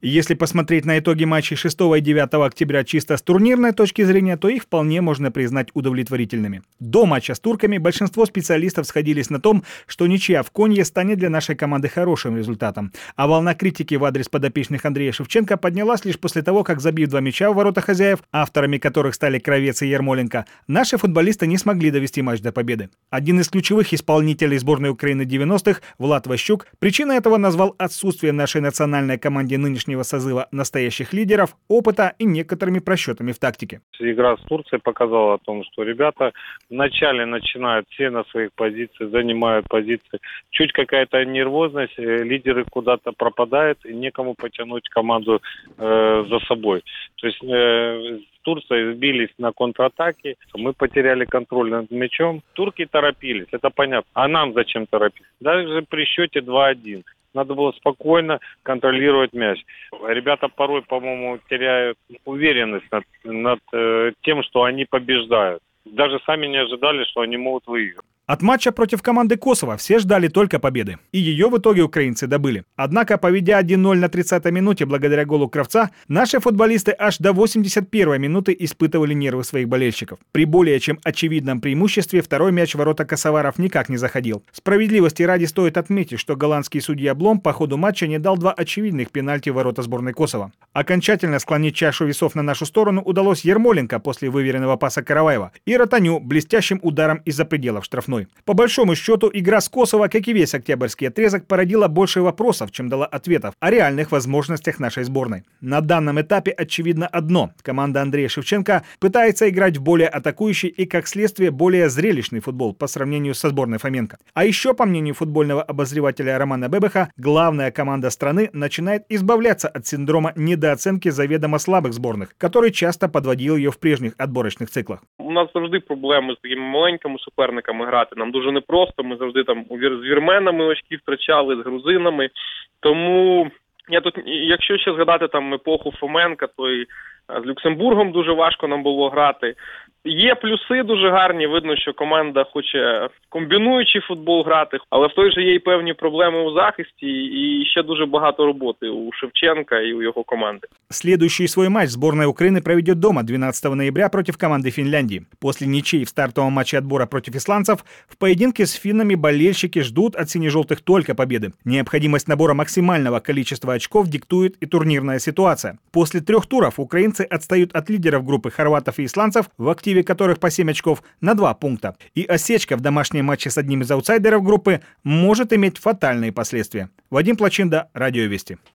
Если посмотреть на итоги матчей 6 и 9 октября чисто с турнирной точки зрения, то их вполне можно признать удовлетворительными. До матча с турками большинство специалистов сходились на том, что ничья в Конье станет для нашей команды хорошим результатом. А волна критики в адрес подопечных Андрея Шевченко поднялась лишь после того, как забив два мяча в ворота хозяев, авторами которых стали Кровец и Ермоленко, наши футболисты не смогли довести матч до победы. Один из ключевых исполнителей сборной Украины 90-х, Влад Ващук, причиной этого назвал отсутствие нашей национальной команде нынешней нынешнего созыва настоящих лидеров, опыта и некоторыми просчетами в тактике. Игра с Турцией показала о том, что ребята вначале начинают все на своих позициях, занимают позиции. Чуть какая-то нервозность, э, лидеры куда-то пропадают, и некому потянуть команду э, за собой. То есть э, Турция сбились на контратаке, мы потеряли контроль над мячом. Турки торопились, это понятно. А нам зачем торопиться? Даже при счете 2-1. Надо было спокойно контролировать мяч. Ребята порой, по-моему, теряют уверенность над, над э, тем, что они побеждают. Даже сами не ожидали, что они могут выиграть. От матча против команды Косово все ждали только победы. И ее в итоге украинцы добыли. Однако, поведя 1-0 на 30-й минуте благодаря голу Кравца, наши футболисты аж до 81-й минуты испытывали нервы своих болельщиков. При более чем очевидном преимуществе второй мяч ворота косоваров никак не заходил. Справедливости ради стоит отметить, что голландский судья Блом по ходу матча не дал два очевидных пенальти ворота сборной Косово. Окончательно склонить чашу весов на нашу сторону удалось Ермоленко после выверенного паса Караваева и Ротаню блестящим ударом из-за пределов штрафной. По большому счету, игра с Косово, как и весь октябрьский отрезок, породила больше вопросов, чем дала ответов о реальных возможностях нашей сборной. На данном этапе очевидно одно. Команда Андрея Шевченко пытается играть в более атакующий и, как следствие, более зрелищный футбол по сравнению со сборной Фоменко. А еще, по мнению футбольного обозревателя Романа Бебеха, главная команда страны начинает избавляться от синдрома недооценки заведомо слабых сборных, который часто подводил ее в прежних отборочных циклах. У нас завжди проблеми з такими маленькими суперниками грати. Нам дуже непросто. Ми завжди там з вірменами очки втрачали, з грузинами. Тому я тут, якщо ще згадати там епоху Фоменка, то і з Люксембургом дуже важко нам було грати. Є плюси дуже гарні. Видно, що команда хоче комбінуючий футбол грати, але в той же є і певні проблеми у захисті, і ще дуже багато роботи у Шевченка и у его команды. Следующий свой матч сборная Украины проведет дома 12 ноября против команды Финляндии. После ничей в стартовом матче отбора против исландцев в поединке с финнами болельщики ждут от сине-желтых только победы. Необходимость набора максимального количества очков диктует и турнирная ситуация. После трех туров украинцы отстают от лидеров группы хорватов и исландцев в активе активе которых по 7 очков, на 2 пункта. И осечка в домашнем матче с одним из аутсайдеров группы может иметь фатальные последствия. Вадим Плачинда, Радио Вести.